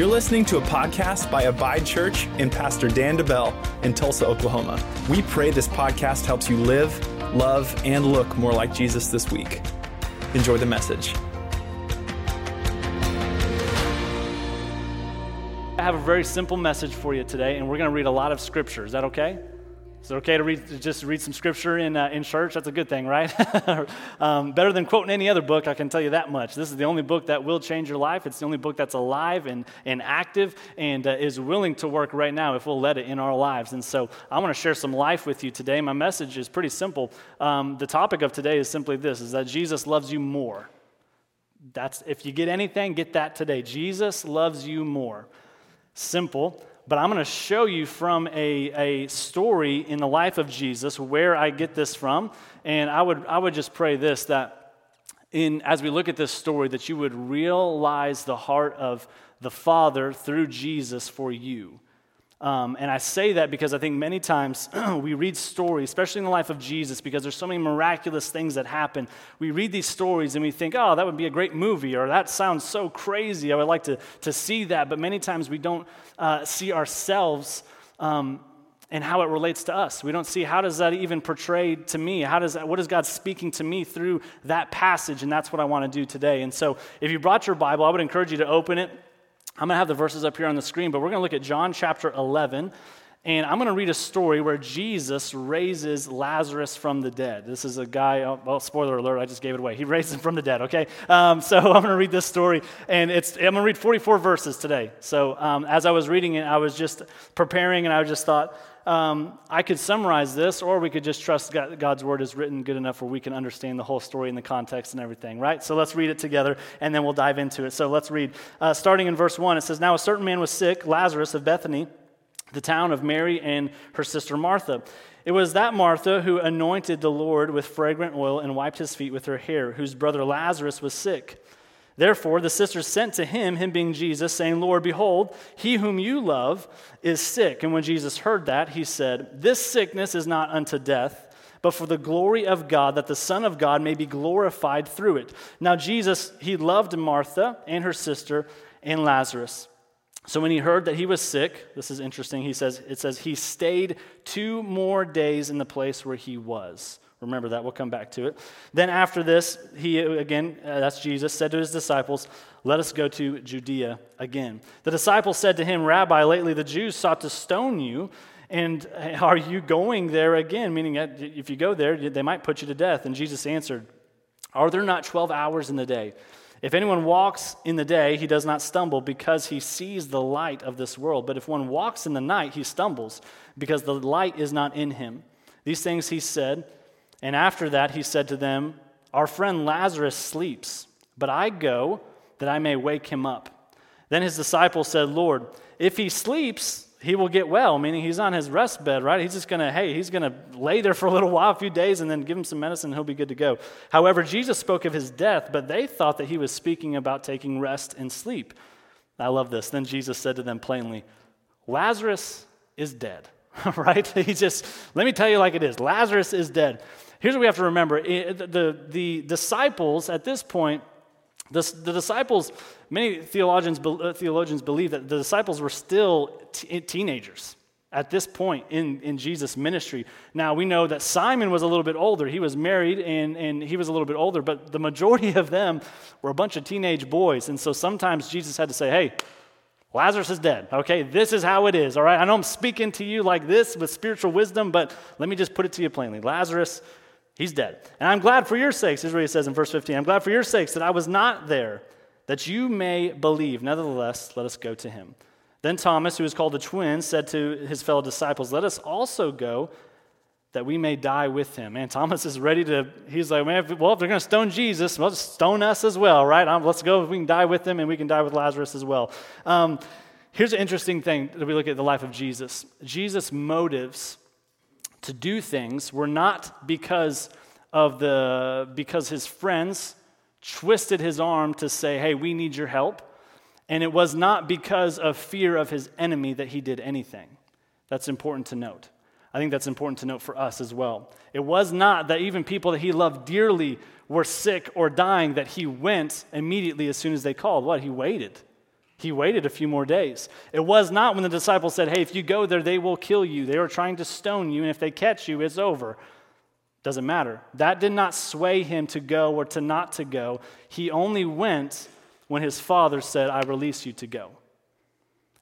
You're listening to a podcast by Abide Church and Pastor Dan DeBell in Tulsa, Oklahoma. We pray this podcast helps you live, love, and look more like Jesus this week. Enjoy the message. I have a very simple message for you today, and we're going to read a lot of scripture. Is that okay? Is it okay to read, just read some scripture in, uh, in church? That's a good thing, right? um, better than quoting any other book, I can tell you that much. This is the only book that will change your life. It's the only book that's alive and, and active and uh, is willing to work right now if we'll let it in our lives. And so I want to share some life with you today. My message is pretty simple. Um, the topic of today is simply this, is that Jesus loves you more. That's, if you get anything, get that today. Jesus loves you more. Simple but I'm going to show you from a, a story in the life of Jesus where I get this from. And I would, I would just pray this that in, as we look at this story, that you would realize the heart of the Father through Jesus for you. Um, and I say that because I think many times we read stories, especially in the life of Jesus, because there's so many miraculous things that happen. We read these stories and we think, oh, that would be a great movie, or that sounds so crazy. I would like to, to see that. But many times we don't uh, see ourselves um, and how it relates to us. We don't see how does that even portray to me? How does that, what is God speaking to me through that passage? And that's what I want to do today. And so if you brought your Bible, I would encourage you to open it I'm going to have the verses up here on the screen, but we're going to look at John chapter 11. And I'm going to read a story where Jesus raises Lazarus from the dead. This is a guy, oh, well, spoiler alert, I just gave it away. He raised him from the dead, okay? Um, so I'm going to read this story, and it's, I'm going to read 44 verses today. So um, as I was reading it, I was just preparing, and I just thought, um, I could summarize this, or we could just trust God, God's word is written good enough where we can understand the whole story and the context and everything, right? So let's read it together, and then we'll dive into it. So let's read. Uh, starting in verse 1, it says, Now a certain man was sick, Lazarus of Bethany the town of Mary and her sister Martha. It was that Martha who anointed the Lord with fragrant oil and wiped his feet with her hair, whose brother Lazarus was sick. Therefore, the sisters sent to him, him being Jesus, saying, Lord, behold, he whom you love is sick. And when Jesus heard that, he said, This sickness is not unto death, but for the glory of God, that the Son of God may be glorified through it. Now, Jesus, he loved Martha and her sister and Lazarus. So when he heard that he was sick, this is interesting. He says it says he stayed 2 more days in the place where he was. Remember that, we'll come back to it. Then after this, he again, uh, that's Jesus, said to his disciples, Let us go to Judea again. The disciples said to him, Rabbi, lately the Jews sought to stone you, and are you going there again? Meaning, if you go there, they might put you to death. And Jesus answered, Are there not 12 hours in the day? If anyone walks in the day, he does not stumble because he sees the light of this world. But if one walks in the night, he stumbles because the light is not in him. These things he said, and after that he said to them, Our friend Lazarus sleeps, but I go that I may wake him up. Then his disciples said, Lord, if he sleeps, he will get well, meaning he's on his rest bed, right? He's just going to, hey, he's going to lay there for a little while, a few days, and then give him some medicine, and he'll be good to go. However, Jesus spoke of his death, but they thought that he was speaking about taking rest and sleep. I love this. Then Jesus said to them plainly, Lazarus is dead, right? He just, let me tell you like it is Lazarus is dead. Here's what we have to remember the, the, the disciples at this point, the, the disciples, many theologians, uh, theologians believe that the disciples were still t- teenagers at this point in, in Jesus' ministry. Now, we know that Simon was a little bit older. He was married and, and he was a little bit older, but the majority of them were a bunch of teenage boys. And so sometimes Jesus had to say, hey, Lazarus is dead. Okay, this is how it is. All right, I know I'm speaking to you like this with spiritual wisdom, but let me just put it to you plainly. Lazarus He's dead. And I'm glad for your sakes, is what he says in verse 15. I'm glad for your sakes that I was not there, that you may believe. Nevertheless, let us go to him. Then Thomas, who is called the twin, said to his fellow disciples, Let us also go that we may die with him. And Thomas is ready to, he's like, man, well, if they're going to stone Jesus, well, stone us as well, right? Let's go. We can die with him and we can die with Lazarus as well. Um, here's an interesting thing that we look at the life of Jesus. Jesus' motives to do things were not because of the because his friends twisted his arm to say, "Hey, we need your help." And it was not because of fear of his enemy that he did anything. That's important to note. I think that's important to note for us as well. It was not that even people that he loved dearly were sick or dying that he went immediately as soon as they called. What? He waited. He waited a few more days. It was not when the disciples said, Hey, if you go there, they will kill you. They were trying to stone you, and if they catch you, it's over. Doesn't matter. That did not sway him to go or to not to go. He only went when his father said, I release you to go.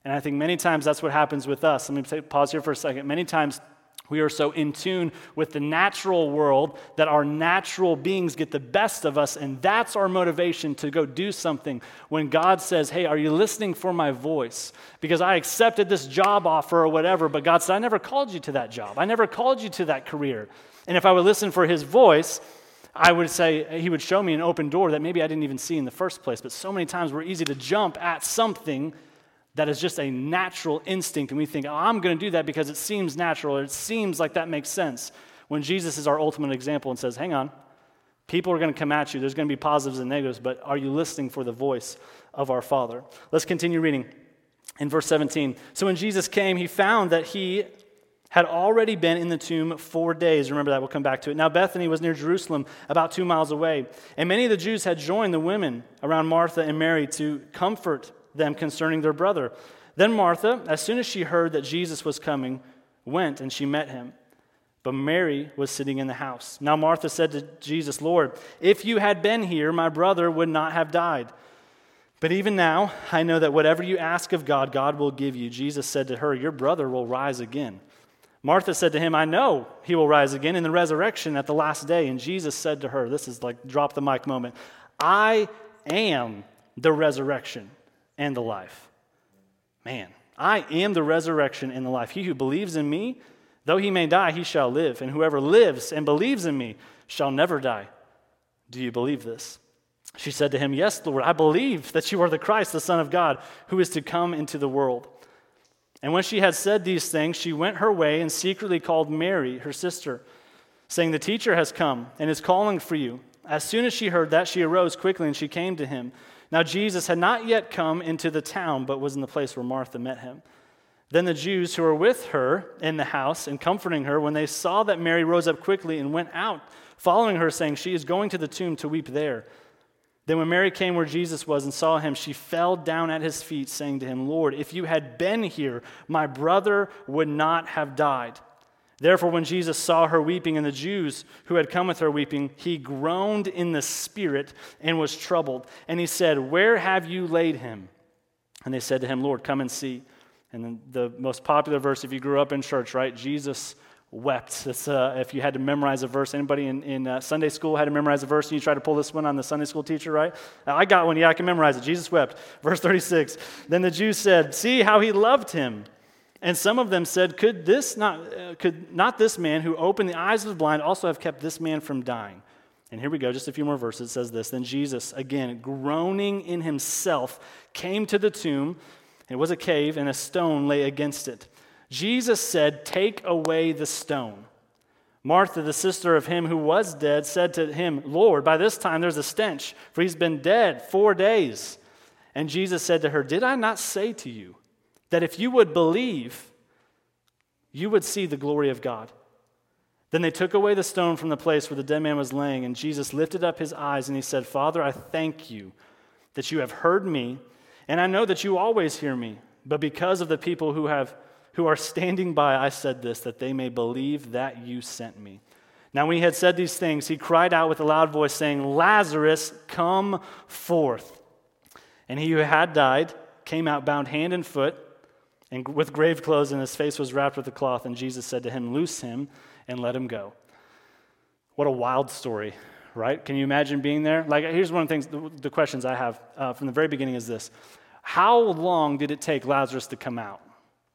And I think many times that's what happens with us. Let me pause here for a second. Many times we are so in tune with the natural world that our natural beings get the best of us, and that's our motivation to go do something. When God says, Hey, are you listening for my voice? Because I accepted this job offer or whatever, but God said, I never called you to that job. I never called you to that career. And if I would listen for his voice, I would say he would show me an open door that maybe I didn't even see in the first place. But so many times we're easy to jump at something that is just a natural instinct, and we think, oh, I'm going to do that because it seems natural, or it seems like that makes sense. When Jesus is our ultimate example and says, hang on, people are going to come at you. There's going to be positives and negatives, but are you listening for the voice of our Father? Let's continue reading in verse 17. So when Jesus came, he found that he had already been in the tomb four days. Remember that, we'll come back to it. Now, Bethany was near Jerusalem, about two miles away. And many of the Jews had joined the women around Martha and Mary to comfort them concerning their brother. Then Martha, as soon as she heard that Jesus was coming, went and she met him. But Mary was sitting in the house. Now Martha said to Jesus, Lord, if you had been here, my brother would not have died. But even now, I know that whatever you ask of God, God will give you. Jesus said to her, Your brother will rise again. Martha said to him, I know he will rise again in the resurrection at the last day. And Jesus said to her, This is like drop the mic moment I am the resurrection and the life. Man, I am the resurrection and the life. He who believes in me, though he may die, he shall live. And whoever lives and believes in me shall never die. Do you believe this? She said to him, Yes, Lord, I believe that you are the Christ, the Son of God, who is to come into the world. And when she had said these things, she went her way and secretly called Mary, her sister, saying, The teacher has come and is calling for you. As soon as she heard that, she arose quickly and she came to him. Now, Jesus had not yet come into the town, but was in the place where Martha met him. Then the Jews who were with her in the house and comforting her, when they saw that Mary rose up quickly and went out, following her, saying, She is going to the tomb to weep there. Then, when Mary came where Jesus was and saw him, she fell down at his feet, saying to him, Lord, if you had been here, my brother would not have died. Therefore, when Jesus saw her weeping and the Jews who had come with her weeping, he groaned in the spirit and was troubled. And he said, Where have you laid him? And they said to him, Lord, come and see. And then the most popular verse, if you grew up in church, right? Jesus wept. Uh, if you had to memorize a verse, anybody in, in uh, Sunday school had to memorize a verse, and you try to pull this one on the Sunday school teacher, right? I got one. Yeah, I can memorize it. Jesus wept. Verse 36. Then the Jews said, See how he loved him. And some of them said, Could, this not, uh, could not this man who opened the eyes of the blind also have kept this man from dying? And here we go, just a few more verses. It says this Then Jesus, again, groaning in himself, came to the tomb. It was a cave, and a stone lay against it. Jesus said, Take away the stone. Martha, the sister of him who was dead, said to him, Lord, by this time there's a stench, for he's been dead four days. And Jesus said to her, Did I not say to you? That if you would believe, you would see the glory of God. Then they took away the stone from the place where the dead man was laying, and Jesus lifted up his eyes and he said, Father, I thank you that you have heard me, and I know that you always hear me. But because of the people who, have, who are standing by, I said this, that they may believe that you sent me. Now, when he had said these things, he cried out with a loud voice, saying, Lazarus, come forth. And he who had died came out bound hand and foot and with grave clothes, and his face was wrapped with a cloth. And Jesus said to him, Loose him and let him go. What a wild story, right? Can you imagine being there? Like, here's one of the things, the, the questions I have uh, from the very beginning is this How long did it take Lazarus to come out?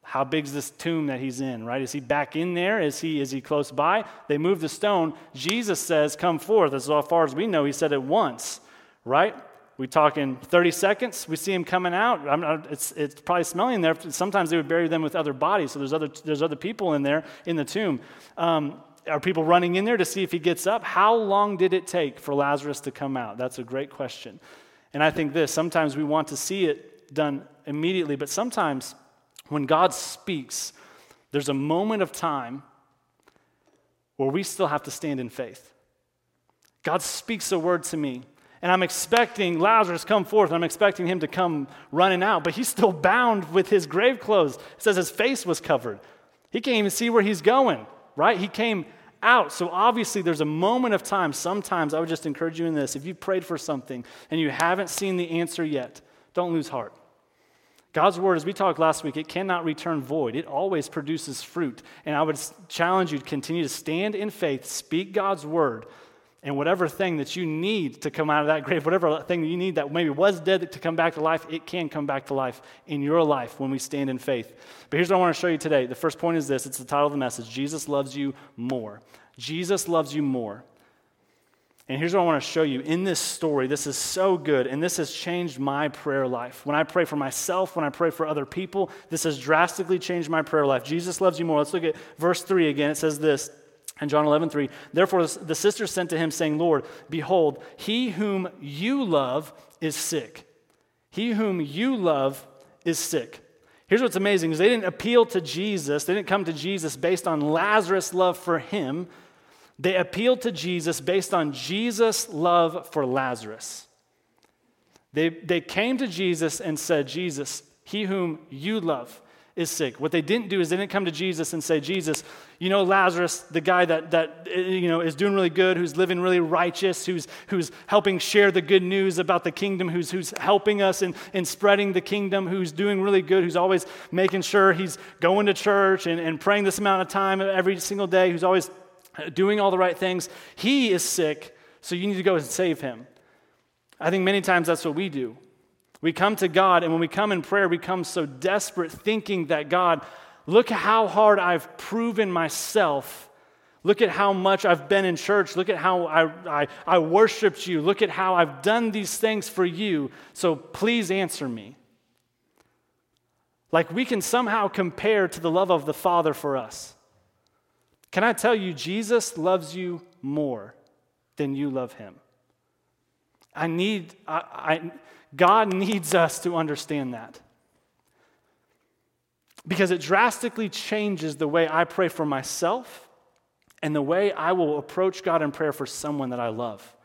How big's this tomb that he's in, right? Is he back in there? Is he, is he close by? They move the stone. Jesus says, Come forth. As far as we know, he said it once, right? We talk in 30 seconds. We see him coming out. Not, it's, it's probably smelling there. Sometimes they would bury them with other bodies, so there's other, there's other people in there in the tomb. Um, are people running in there to see if he gets up? How long did it take for Lazarus to come out? That's a great question. And I think this sometimes we want to see it done immediately, but sometimes when God speaks, there's a moment of time where we still have to stand in faith. God speaks a word to me. And I'm expecting Lazarus come forth, and I'm expecting him to come running out, but he's still bound with his grave clothes. It says his face was covered. He can't even see where he's going, right? He came out. So obviously, there's a moment of time. Sometimes I would just encourage you in this. If you prayed for something and you haven't seen the answer yet, don't lose heart. God's word, as we talked last week, it cannot return void. It always produces fruit. And I would challenge you to continue to stand in faith, speak God's word, and whatever thing that you need to come out of that grave, whatever thing that you need that maybe was dead to come back to life, it can come back to life in your life when we stand in faith. But here's what I want to show you today. The first point is this it's the title of the message Jesus loves you more. Jesus loves you more. And here's what I want to show you in this story. This is so good, and this has changed my prayer life. When I pray for myself, when I pray for other people, this has drastically changed my prayer life. Jesus loves you more. Let's look at verse 3 again. It says this in John 11, 3, therefore the sisters sent to him, saying, Lord, behold, he whom you love is sick. He whom you love is sick. Here's what's amazing is they didn't appeal to Jesus, they didn't come to Jesus based on Lazarus' love for him. They appealed to Jesus based on Jesus' love for Lazarus. They, they came to Jesus and said, Jesus, he whom you love, is sick. What they didn't do is they didn't come to Jesus and say, Jesus, you know Lazarus, the guy that, that you know, is doing really good, who's living really righteous, who's, who's helping share the good news about the kingdom, who's, who's helping us in, in spreading the kingdom, who's doing really good, who's always making sure he's going to church and, and praying this amount of time every single day, who's always doing all the right things. He is sick, so you need to go and save him. I think many times that's what we do. We come to God, and when we come in prayer, we come so desperate, thinking that God, look how hard I've proven myself. Look at how much I've been in church. Look at how I, I, I worshiped you. Look at how I've done these things for you. So please answer me. Like we can somehow compare to the love of the Father for us. Can I tell you, Jesus loves you more than you love him? I need, I, I God needs us to understand that. Because it drastically changes the way I pray for myself and the way I will approach God in prayer for someone that I love.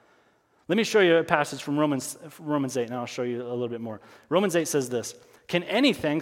Let me show you a passage from Romans, Romans 8, and I'll show you a little bit more. Romans 8 says this Can anything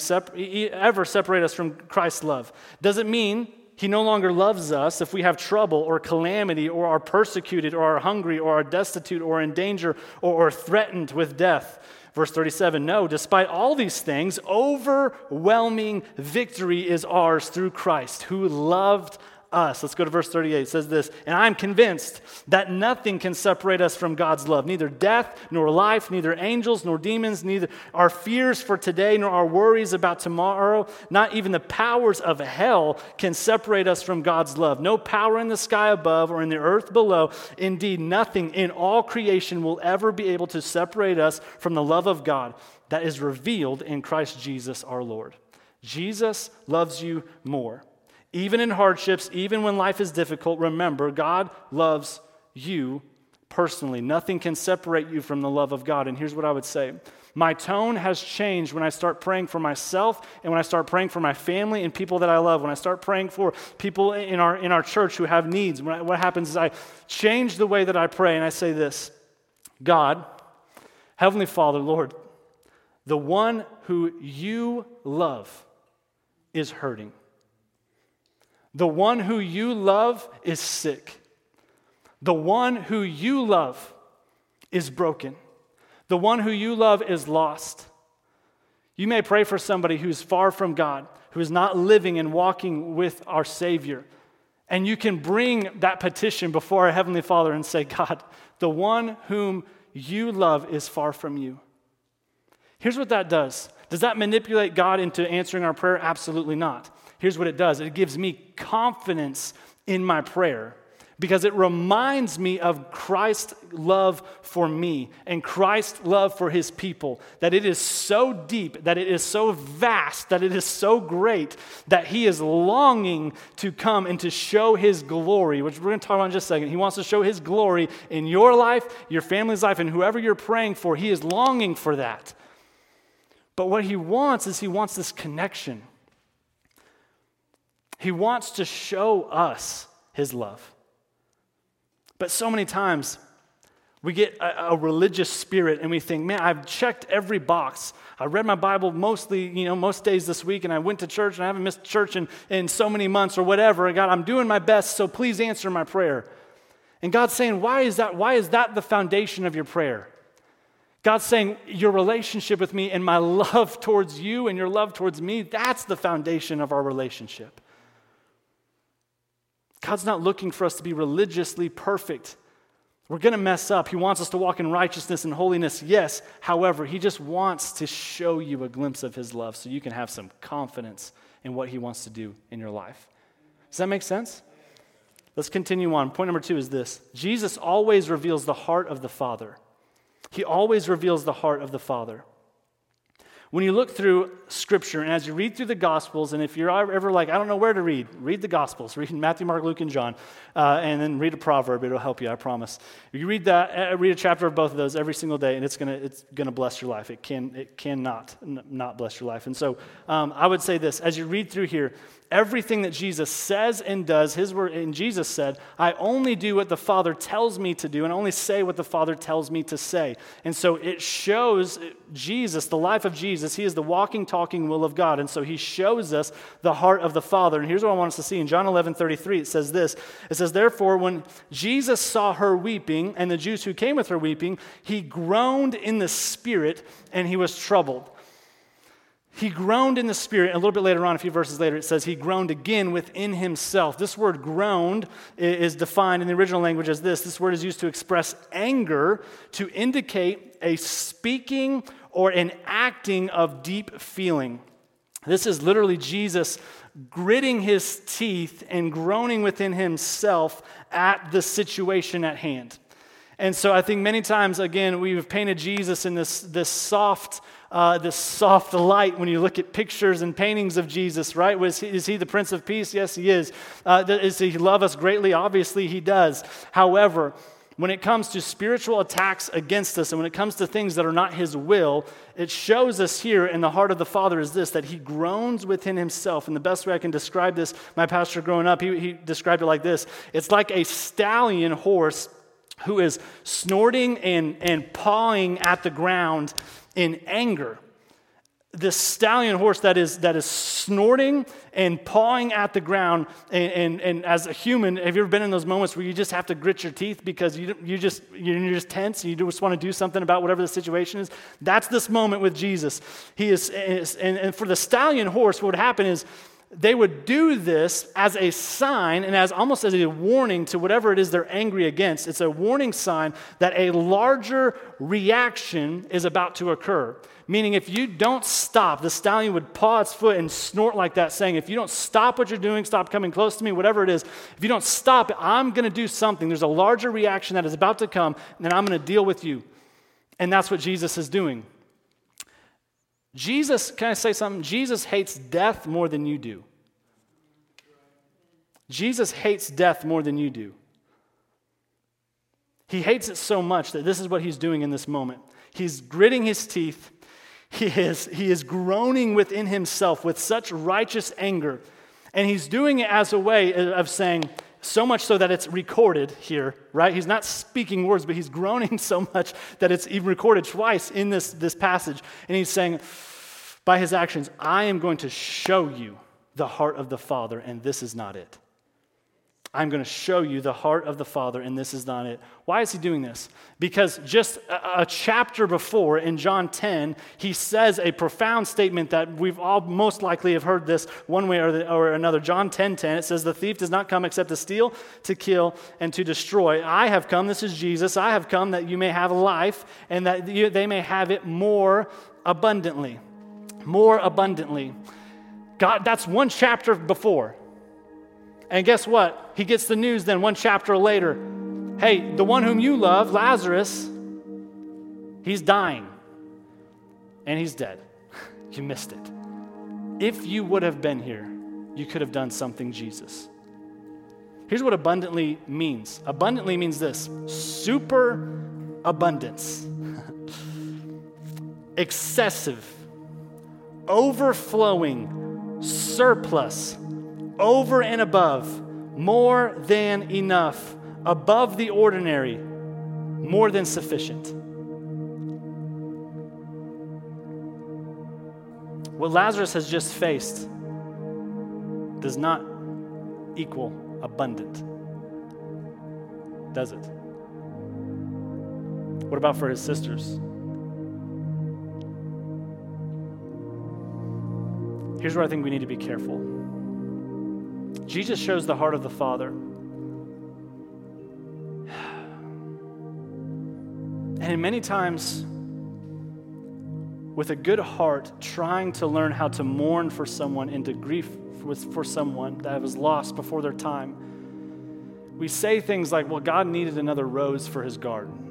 ever separate us from Christ's love? Does it mean he no longer loves us if we have trouble or calamity or are persecuted or are hungry or are destitute or in danger or are threatened with death. Verse 37 No, despite all these things, overwhelming victory is ours through Christ, who loved us. Let's go to verse 38. It says this, and I'm convinced that nothing can separate us from God's love, neither death nor life, neither angels nor demons, neither our fears for today nor our worries about tomorrow, not even the powers of hell can separate us from God's love. No power in the sky above or in the earth below, indeed nothing in all creation will ever be able to separate us from the love of God that is revealed in Christ Jesus our Lord. Jesus loves you more. Even in hardships, even when life is difficult, remember God loves you personally. Nothing can separate you from the love of God. And here's what I would say my tone has changed when I start praying for myself and when I start praying for my family and people that I love. When I start praying for people in our, in our church who have needs, I, what happens is I change the way that I pray and I say this God, Heavenly Father, Lord, the one who you love is hurting. The one who you love is sick. The one who you love is broken. The one who you love is lost. You may pray for somebody who's far from God, who is not living and walking with our Savior. And you can bring that petition before our Heavenly Father and say, God, the one whom you love is far from you. Here's what that does Does that manipulate God into answering our prayer? Absolutely not. Here's what it does it gives me confidence in my prayer because it reminds me of Christ's love for me and Christ's love for his people. That it is so deep, that it is so vast, that it is so great that he is longing to come and to show his glory, which we're going to talk about in just a second. He wants to show his glory in your life, your family's life, and whoever you're praying for. He is longing for that. But what he wants is he wants this connection. He wants to show us his love. But so many times, We get a, a, religious spirit and we think, man, I've checked every box. I read my Bible mostly, you know, most days this week, and I went to church and I haven't missed church in, in so many months or whatever. And God, I'm doing my best, so please answer my prayer. And God's saying, why is that? Why is that the foundation of your prayer? God's saying, Your relationship with me and my love towards you and your love towards me, that's the foundation of our relationship. God's not looking for us to be religiously perfect. We're going to mess up. He wants us to walk in righteousness and holiness, yes. However, He just wants to show you a glimpse of His love so you can have some confidence in what He wants to do in your life. Does that make sense? Let's continue on. Point number two is this Jesus always reveals the heart of the Father. He always reveals the heart of the Father. When you look through Scripture and as you read through the Gospels, and if you're ever like, I don't know where to read, read the Gospels. Read Matthew, Mark, Luke, and John, uh, and then read a proverb. It'll help you, I promise. You read that, uh, read a chapter of both of those every single day, and it's gonna it's gonna bless your life. It can it cannot not bless your life. And so um, I would say this: as you read through here, everything that Jesus says and does, his word, and Jesus said, I only do what the Father tells me to do, and I only say what the Father tells me to say. And so it shows Jesus, the life of Jesus, he is the walking, talking will of God. And so he shows us the heart of the Father. And here's what I want us to see. In John 11 33, it says this It says, Therefore, when Jesus saw her weeping, and the Jews who came with her weeping, he groaned in the spirit, and he was troubled. He groaned in the spirit. A little bit later on, a few verses later, it says he groaned again within himself. This word groaned is defined in the original language as this. This word is used to express anger, to indicate a speaking or an acting of deep feeling. This is literally Jesus gritting his teeth and groaning within himself at the situation at hand. And so I think many times, again, we've painted Jesus in this, this soft, uh, this soft light when you look at pictures and paintings of Jesus, right? Was he, is he the Prince of Peace? Yes, he is. Uh, does he love us greatly? Obviously, he does. However, when it comes to spiritual attacks against us and when it comes to things that are not his will, it shows us here in the heart of the Father is this that he groans within himself. And the best way I can describe this, my pastor growing up, he, he described it like this it's like a stallion horse who is snorting and, and pawing at the ground in anger. This stallion horse that is, that is snorting and pawing at the ground. And, and, and, as a human, have you ever been in those moments where you just have to grit your teeth because you, you just, you're just tense and you just want to do something about whatever the situation is? That's this moment with Jesus. He is, and, and for the stallion horse, what would happen is they would do this as a sign and as almost as a warning to whatever it is they're angry against. It's a warning sign that a larger reaction is about to occur. Meaning, if you don't stop, the stallion would paw its foot and snort like that, saying, If you don't stop what you're doing, stop coming close to me, whatever it is, if you don't stop I'm going to do something. There's a larger reaction that is about to come, and then I'm going to deal with you. And that's what Jesus is doing. Jesus, can I say something? Jesus hates death more than you do. Jesus hates death more than you do. He hates it so much that this is what he's doing in this moment. He's gritting his teeth. He is, he is groaning within himself with such righteous anger. And he's doing it as a way of saying, so much so that it's recorded here, right? He's not speaking words, but he's groaning so much that it's even recorded twice in this, this passage. And he's saying, by his actions, I am going to show you the heart of the Father, and this is not it. I'm going to show you the heart of the Father, and this is not it. Why is he doing this? Because just a, chapter before, in John 10, he says a profound statement that we've all most likely have heard this one way or, the, or another. John 10 10, it says, The thief does not come except to steal, to kill, and to destroy. I have come, this is Jesus, I have come that you may have life, and that you, they may have it more abundantly. More abundantly. God, that's one chapter before. And guess what? He gets the news then one chapter later. Hey, the one whom you love, Lazarus, he's dying. And he's dead. you missed it. If you would have been here, you could have done something, Jesus. Here's what abundantly means abundantly means this super abundance, excessive, overflowing, surplus over and above, more than enough, above the ordinary, more than sufficient. What Lazarus has just faced does not equal abundant, does it? What about for his sisters? Here's where I think we need to be careful. Jesus shows the heart of the Father. And many times, with a good heart, trying to learn how to mourn for someone and to grief for someone that was lost before their time, we say things like, well, God needed another rose for his garden.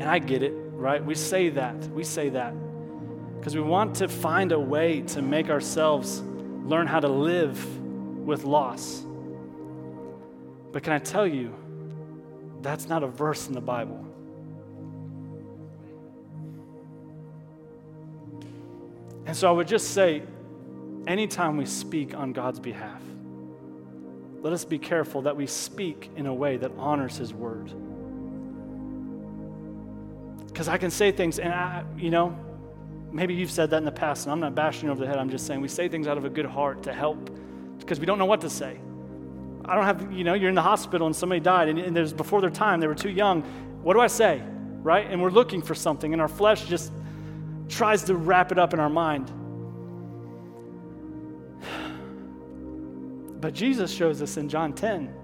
And I get it, right? We say that. We say that because we want to find a way to make ourselves learn how to live with loss. But can I tell you, that's not a verse in the Bible. And so I would just say, anytime we speak on God's behalf, let us be careful that we speak in a way that honors His word. Because I can say things, and I, you know, maybe you've said that in the past, and I'm not bashing you over the head. I'm just saying we say things out of a good heart to help because we don't know what to say. I don't have, you know, you're in the hospital and somebody died, and, and there's before their time, they were too young. What do I say? Right? And we're looking for something, and our flesh just tries to wrap it up in our mind. But Jesus shows us in John 10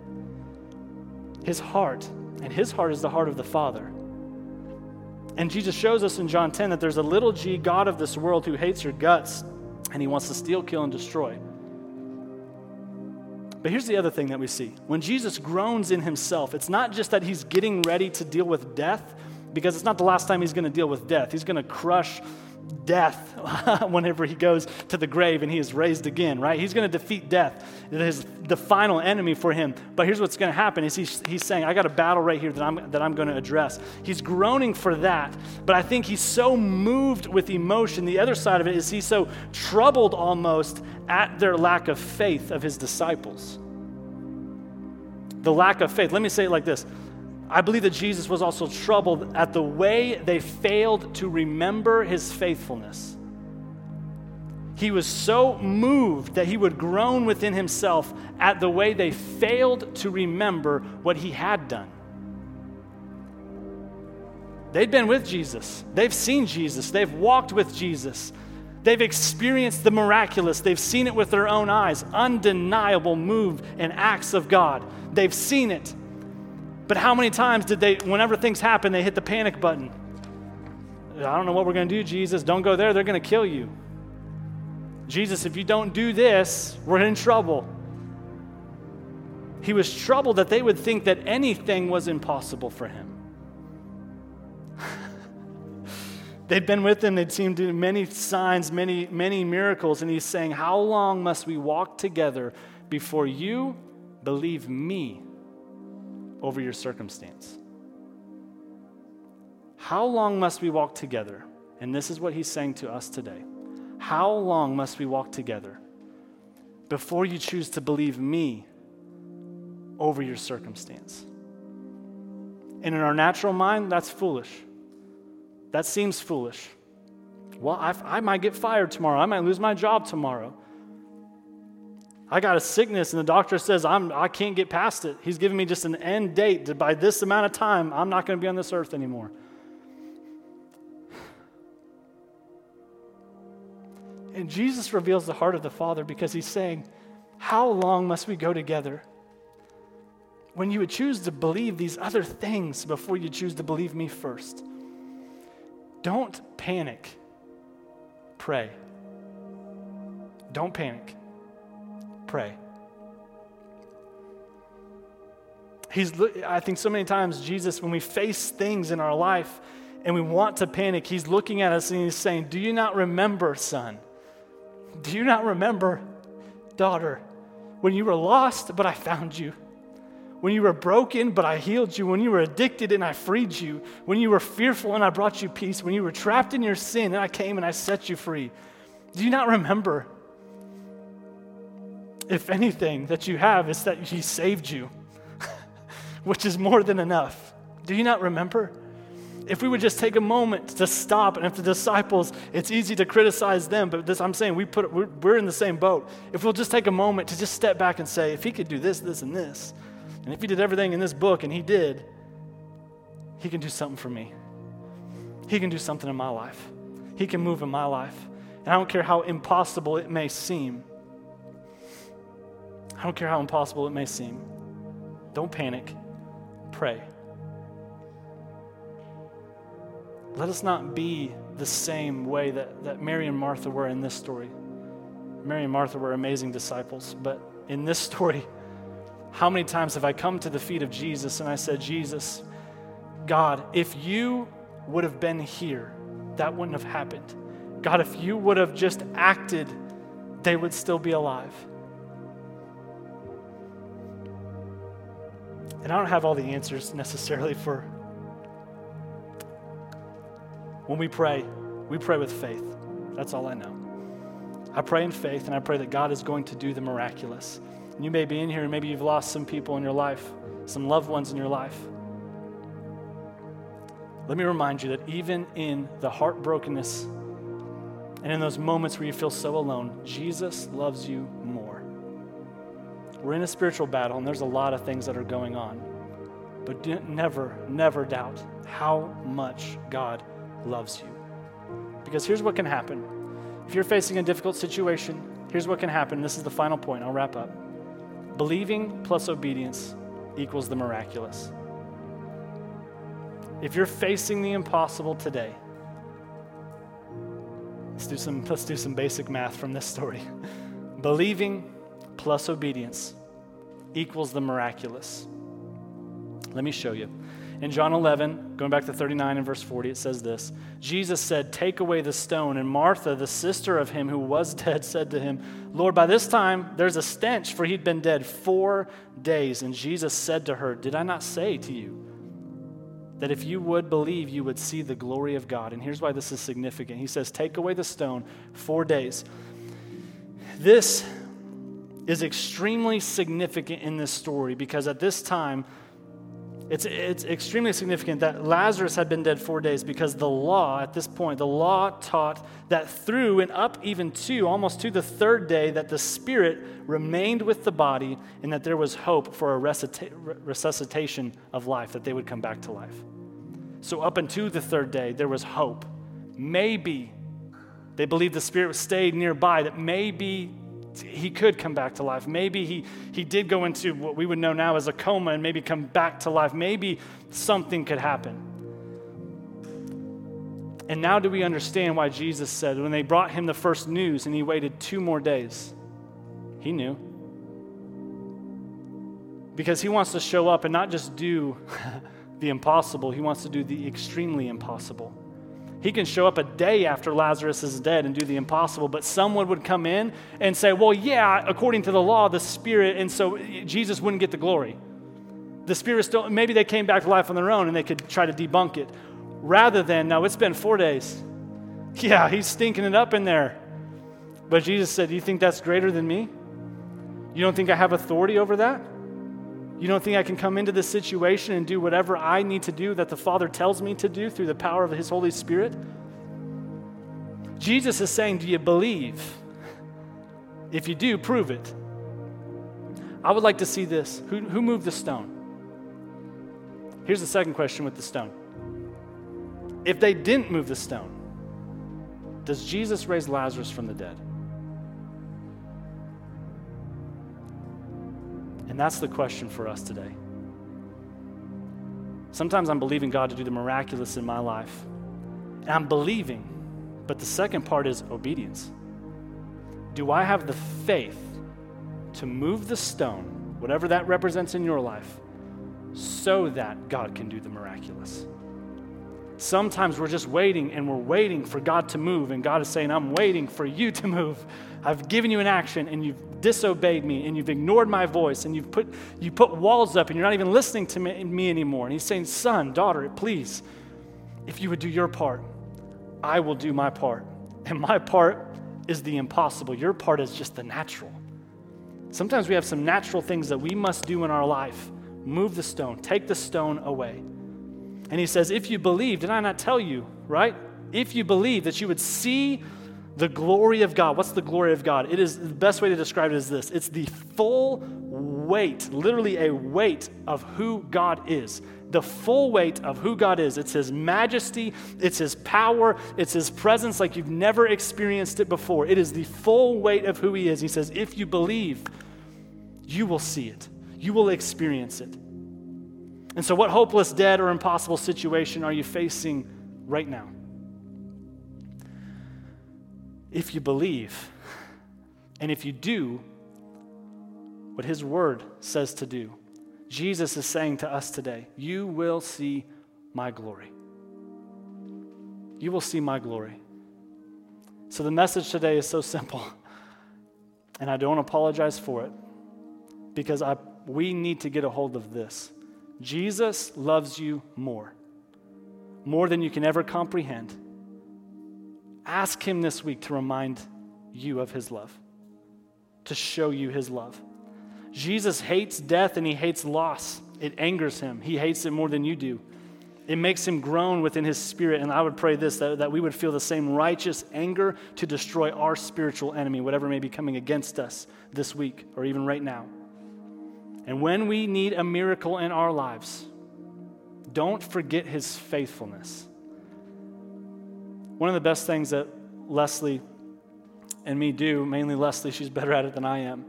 his heart, and his heart is the heart of the Father. And Jesus shows us in John 10 that there's a little g God of this world who hates your guts and he wants to steal, kill, and destroy. But here's the other thing that we see. When Jesus groans in himself, it's not just that he's getting ready to deal with death, because it's not the last time he's going to deal with death. He's going to crush death whenever he goes to the grave and he is raised again, right? He's going to defeat death. It is the final enemy for him. But here's what's going to happen is he's, he's saying, I got a battle right here that I'm, that I'm going to address. He's groaning for that. But I think he's so moved with emotion. The other side of it is he's so troubled almost at their lack of faith of his disciples. The lack of faith. Let me say it like this I believe that Jesus was also troubled at the way they failed to remember his faithfulness. He was so moved that he would groan within himself at the way they failed to remember what he had done. They've been with Jesus, they've seen Jesus, they've walked with Jesus, they've experienced the miraculous, they've seen it with their own eyes undeniable move and acts of God. They've seen it. But how many times did they, whenever things happen, they hit the panic button? I don't know what we're going to do, Jesus. Don't go there. They're going to kill you. Jesus, if you don't do this, we're in trouble. He was troubled that they would think that anything was impossible for him. They'd been with him, they'd seen many signs, many, many miracles, and he's saying, How long must we walk together before you believe me? Over your circumstance. How long must we walk together? And this is what he's saying to us today. How long must we walk together before you choose to believe me over your circumstance? And in our natural mind, that's foolish. That seems foolish. Well, I, I might get fired tomorrow. I might lose my job tomorrow. I got a sickness and the doctor says I'm, I can't get past it. He's giving me just an end date. That by this amount of time, I'm not going to be on this earth anymore. And Jesus reveals the heart of the Father because he's saying, How long must we go together? When you would choose to believe these other things before you choose to believe me first. Don't panic. Pray. Don't panic pray. He's, I think so many times, Jesus, when we face things in our life and we want to panic, He's looking at us and He's saying, Do you not remember, son? Do you not remember, daughter, when you were lost, but I found you? When you were broken, but I healed you. When you were addicted and I freed you. When you were fearful and I brought you peace. When you were trapped in your sin and I came and I set you free. Do you not remember? If anything that you have is that he saved you. which is more than enough. Do you not remember? If we would just take a moment to stop, and if the disciples, it's easy to criticize them, but this I'm saying we put we're, we're in the same boat. If we'll just take a moment to just step back and say, if he could do this, this, and this, and if he did everything in this book, and he did, he can do something for me. He can do something in my life. He can move in my life. And I don't care how impossible it may seem. I don't care how impossible it may seem. Don't panic. Pray. Let us not be the same way that, that Mary and Martha were in this story. Mary and Martha were amazing disciples, but in this story, how many times have I come to the feet of Jesus and I said, Jesus, God, if you would have been here, that wouldn't have happened. God, if you would have just acted, they would still be alive. And I don't have all the answers necessarily for when we pray, we pray with faith. That's all I know. I pray in faith, and I pray that God is going to do the miraculous. And you may be in here, and maybe you've lost some people in your life, some loved ones in your life. Let me remind you that even in the heartbrokenness and in those moments where you feel so alone, Jesus loves you more. We're in a spiritual battle, and there's a lot of things that are going on. But never, never doubt how much God loves you. Because here's what can happen if you're facing a difficult situation, here's what can happen. This is the final point. I'll wrap up. Believing plus obedience equals the miraculous. If you're facing the impossible today, let's do some, let's do some basic math from this story. Believing plus obedience equals the miraculous. Let me show you. In John 11, going back to 39 and verse 40, it says this Jesus said, Take away the stone. And Martha, the sister of him who was dead, said to him, Lord, by this time there's a stench, for he'd been dead four days. And Jesus said to her, Did I not say to you that if you would believe, you would see the glory of God? And here's why this is significant. He says, Take away the stone, four days. This is extremely significant in this story because at this time, it's, it's extremely significant that Lazarus had been dead four days because the law, at this point, the law taught that through and up even to, almost to the third day, that the spirit remained with the body and that there was hope for a resuscitation of life, that they would come back to life. So, up until the third day, there was hope. Maybe they believed the spirit was stayed nearby, that maybe he could come back to life. Maybe he, he did go into what we would know now as a coma and maybe come back to life. Maybe something could happen. And now do we understand why Jesus said when they brought him the first news and he waited two more days? He knew. Because he wants to show up and not just do the impossible, he wants to do the extremely impossible. He can show up a day after Lazarus is dead and do the impossible, but someone would come in and say, Well, yeah, according to the law, the Spirit, and so Jesus wouldn't get the glory. The Spirit still, maybe they came back to life on their own and they could try to debunk it. Rather than, no, it's been four days. Yeah, he's stinking it up in there. But Jesus said, Do you think that's greater than me? You don't think I have authority over that? You don't think I can come into this situation and do whatever I need to do that the Father tells me to do through the power of His Holy Spirit? Jesus is saying, Do you believe? If you do, prove it. I would like to see this. Who, who moved the stone? Here's the second question with the stone. If they didn't move the stone, does Jesus raise Lazarus from the dead? And that's the question for us today. Sometimes I'm believing God to do the miraculous in my life. And I'm believing, but the second part is obedience. Do I have the faith to move the stone, whatever that represents in your life, so that God can do the miraculous? Sometimes we're just waiting and we're waiting for God to move, and God is saying, I'm waiting for you to move. I've given you an action and you've disobeyed me and you've ignored my voice and you've put, you put walls up and you're not even listening to me, me anymore. And he's saying, Son, daughter, please, if you would do your part, I will do my part. And my part is the impossible. Your part is just the natural. Sometimes we have some natural things that we must do in our life Move the stone. Take the stone away. And he says, If you believe, did I not tell you, right? If you believe that you would see the glory of God. What's the glory of God? It is the best way to describe it is this it's the full weight, literally a weight of who God is. The full weight of who God is. It's His majesty, it's His power, it's His presence like you've never experienced it before. It is the full weight of who He is. He says, if you believe, you will see it, you will experience it. And so, what hopeless, dead, or impossible situation are you facing right now? If you believe, and if you do what His Word says to do, Jesus is saying to us today, You will see my glory. You will see my glory. So, the message today is so simple, and I don't apologize for it because I, we need to get a hold of this. Jesus loves you more, more than you can ever comprehend. Ask Him this week to remind you of His love, to show you His love. Jesus hates death and He hates loss. It angers Him, He hates it more than you do. It makes him groan within his spirit. And I would pray this that, that we would feel the same righteous anger to destroy our spiritual enemy, whatever may be coming against us this week or even right now. And when we need a miracle in our lives, don't forget his faithfulness. One of the best things that Leslie and me do, mainly Leslie, she's better at it than I am,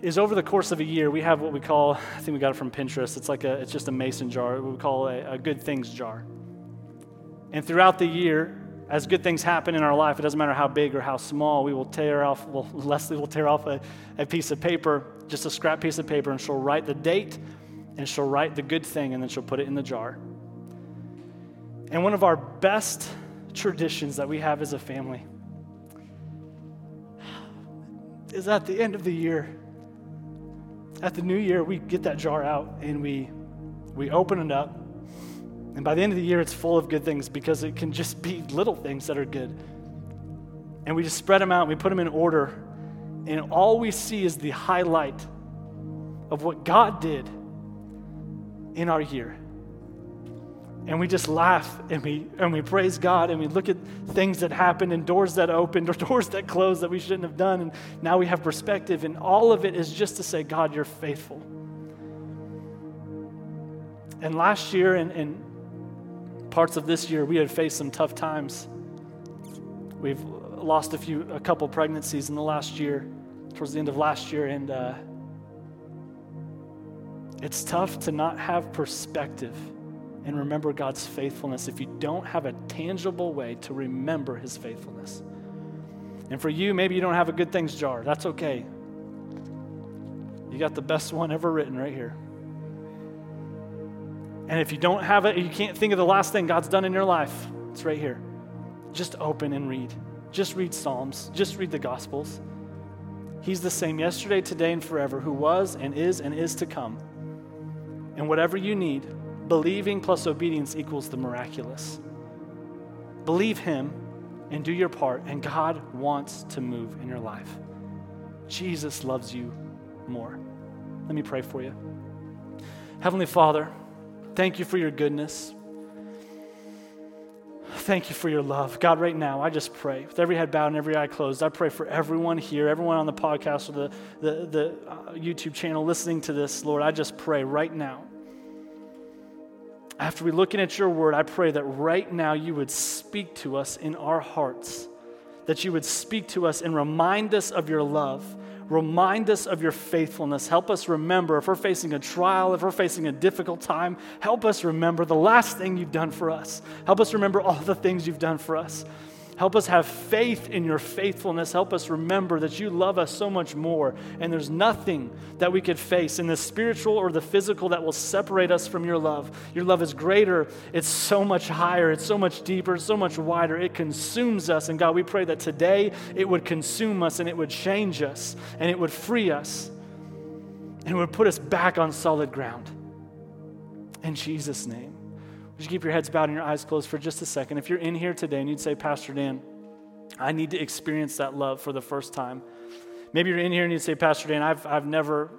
is over the course of a year, we have what we call, I think we got it from Pinterest, it's like a, it's just a mason jar, we call a, a good things jar. And throughout the year, as good things happen in our life, it doesn't matter how big or how small, we will tear off, well, Leslie will tear off a, a piece of paper, just a scrap piece of paper, and she'll write the date and she'll write the good thing and then she'll put it in the jar. And one of our best traditions that we have as a family is at the end of the year, at the new year, we get that jar out and we, we open it up and by the end of the year, it's full of good things because it can just be little things that are good. And we just spread them out and we put them in order. And all we see is the highlight of what God did in our year. And we just laugh and we, and we praise God and we look at things that happened and doors that opened or doors that closed that we shouldn't have done. And now we have perspective. And all of it is just to say, God, you're faithful. And last year, and, and parts of this year, we had faced some tough times. We've lost a few, a couple pregnancies in the last year, towards the end of last year, and uh, it's tough to not have perspective and remember God's faithfulness if you don't have a tangible way to remember His faithfulness. And for you, maybe you don't have a good things jar. That's okay. You got the best one ever written right here. And if you don't have it, you can't think of the last thing God's done in your life, it's right here. Just open and read. Just read Psalms. Just read the Gospels. He's the same yesterday, today, and forever, who was and is and is to come. And whatever you need, believing plus obedience equals the miraculous. Believe Him and do your part, and God wants to move in your life. Jesus loves you more. Let me pray for you. Heavenly Father, Thank you for your goodness. Thank you for your love. God, right now, I just pray, with every head bowed and every eye closed, I pray for everyone here, everyone on the podcast or the, the, the uh, YouTube channel listening to this, Lord. I just pray right now. After we looking at your word, I pray that right now you would speak to us in our hearts, that you would speak to us and remind us of your love Remind us of your faithfulness. Help us remember if we're facing a trial, if we're facing a difficult time, help us remember the last thing you've done for us. Help us remember all the things you've done for us. Help us have faith in your faithfulness. Help us remember that you love us so much more. And there's nothing that we could face in the spiritual or the physical that will separate us from your love. Your love is greater, it's so much higher, it's so much deeper, so much wider. It consumes us. And God, we pray that today it would consume us and it would change us and it would free us and it would put us back on solid ground. In Jesus' name. Would you keep your heads bowed and your eyes closed for just a second? If you're in here today and you'd say, Pastor Dan, I need to experience that love for the first time. Maybe you're in here and you'd say, Pastor Dan, I've, I've never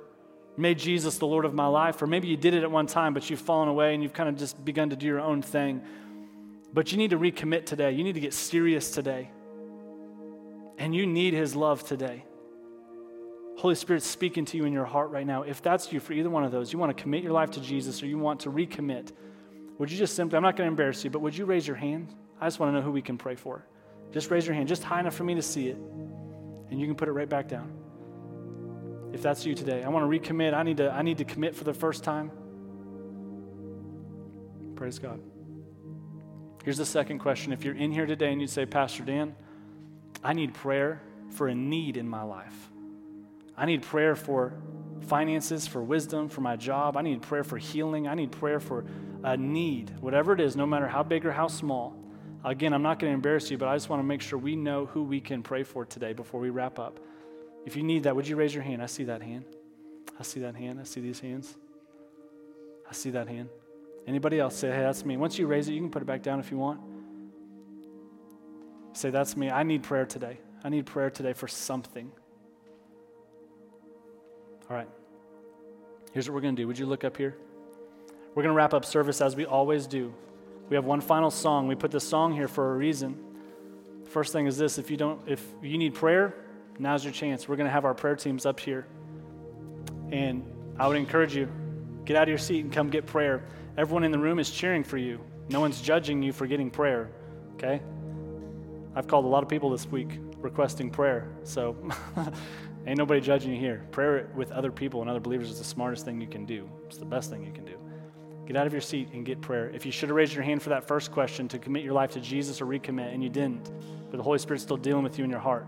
made Jesus the Lord of my life, or maybe you did it at one time, but you've fallen away and you've kind of just begun to do your own thing. But you need to recommit today. You need to get serious today. And you need His love today. Holy Spirit's speaking to you in your heart right now. If that's you for either one of those, you want to commit your life to Jesus or you want to recommit, would you just simply, I'm not going to embarrass you, but would you raise your hand? I just want to know who we can pray for. Just raise your hand, just high enough for me to see it. And you can put it right back down. If that's you today, I want to recommit. I need to, I need to commit for the first time. Praise God. Here's the second question. If you're in here today and you say, Pastor Dan, I need prayer for a need in my life. I need prayer for finances, for wisdom, for my job. I need prayer for healing. I need prayer for a need, whatever it is, no matter how big or how small. Again, I'm not going to embarrass you, but I just want to make sure we know who we can pray for today before we wrap up. If you need that, would you raise your hand? I see that hand. I see that hand. I see these hands. I see that hand. Anybody else say, hey, that's me. Once you raise it, you can put it back down if you want. Say, that's me. I need prayer today. I need prayer today for something. All right. Here's what we're going to do. Would you look up here? We're going to wrap up service as we always do. We have one final song. We put this song here for a reason. First thing is this if you don't if you need prayer, now's your chance. We're going to have our prayer teams up here. And I would encourage you get out of your seat and come get prayer. Everyone in the room is cheering for you. No one's judging you for getting prayer, okay? I've called a lot of people this week requesting prayer. So ain't nobody judging you here. Prayer with other people and other believers is the smartest thing you can do. It's the best thing you can do. Get out of your seat and get prayer. If you should have raised your hand for that first question to commit your life to Jesus or recommit and you didn't, but the Holy Spirit's still dealing with you in your heart,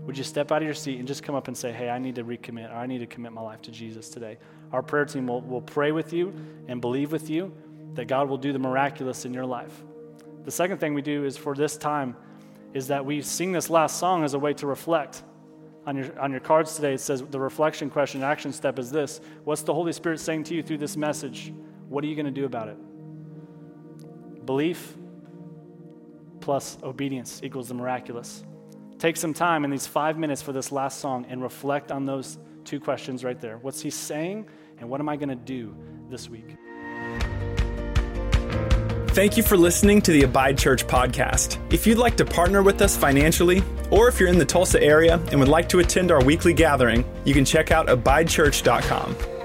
would you step out of your seat and just come up and say, Hey, I need to recommit or I need to commit my life to Jesus today? Our prayer team will, will pray with you and believe with you that God will do the miraculous in your life. The second thing we do is for this time is that we sing this last song as a way to reflect. On your, on your cards today, it says the reflection question, action step is this What's the Holy Spirit saying to you through this message? What are you going to do about it? Belief plus obedience equals the miraculous. Take some time in these five minutes for this last song and reflect on those two questions right there. What's he saying, and what am I going to do this week? Thank you for listening to the Abide Church podcast. If you'd like to partner with us financially, or if you're in the Tulsa area and would like to attend our weekly gathering, you can check out abidechurch.com.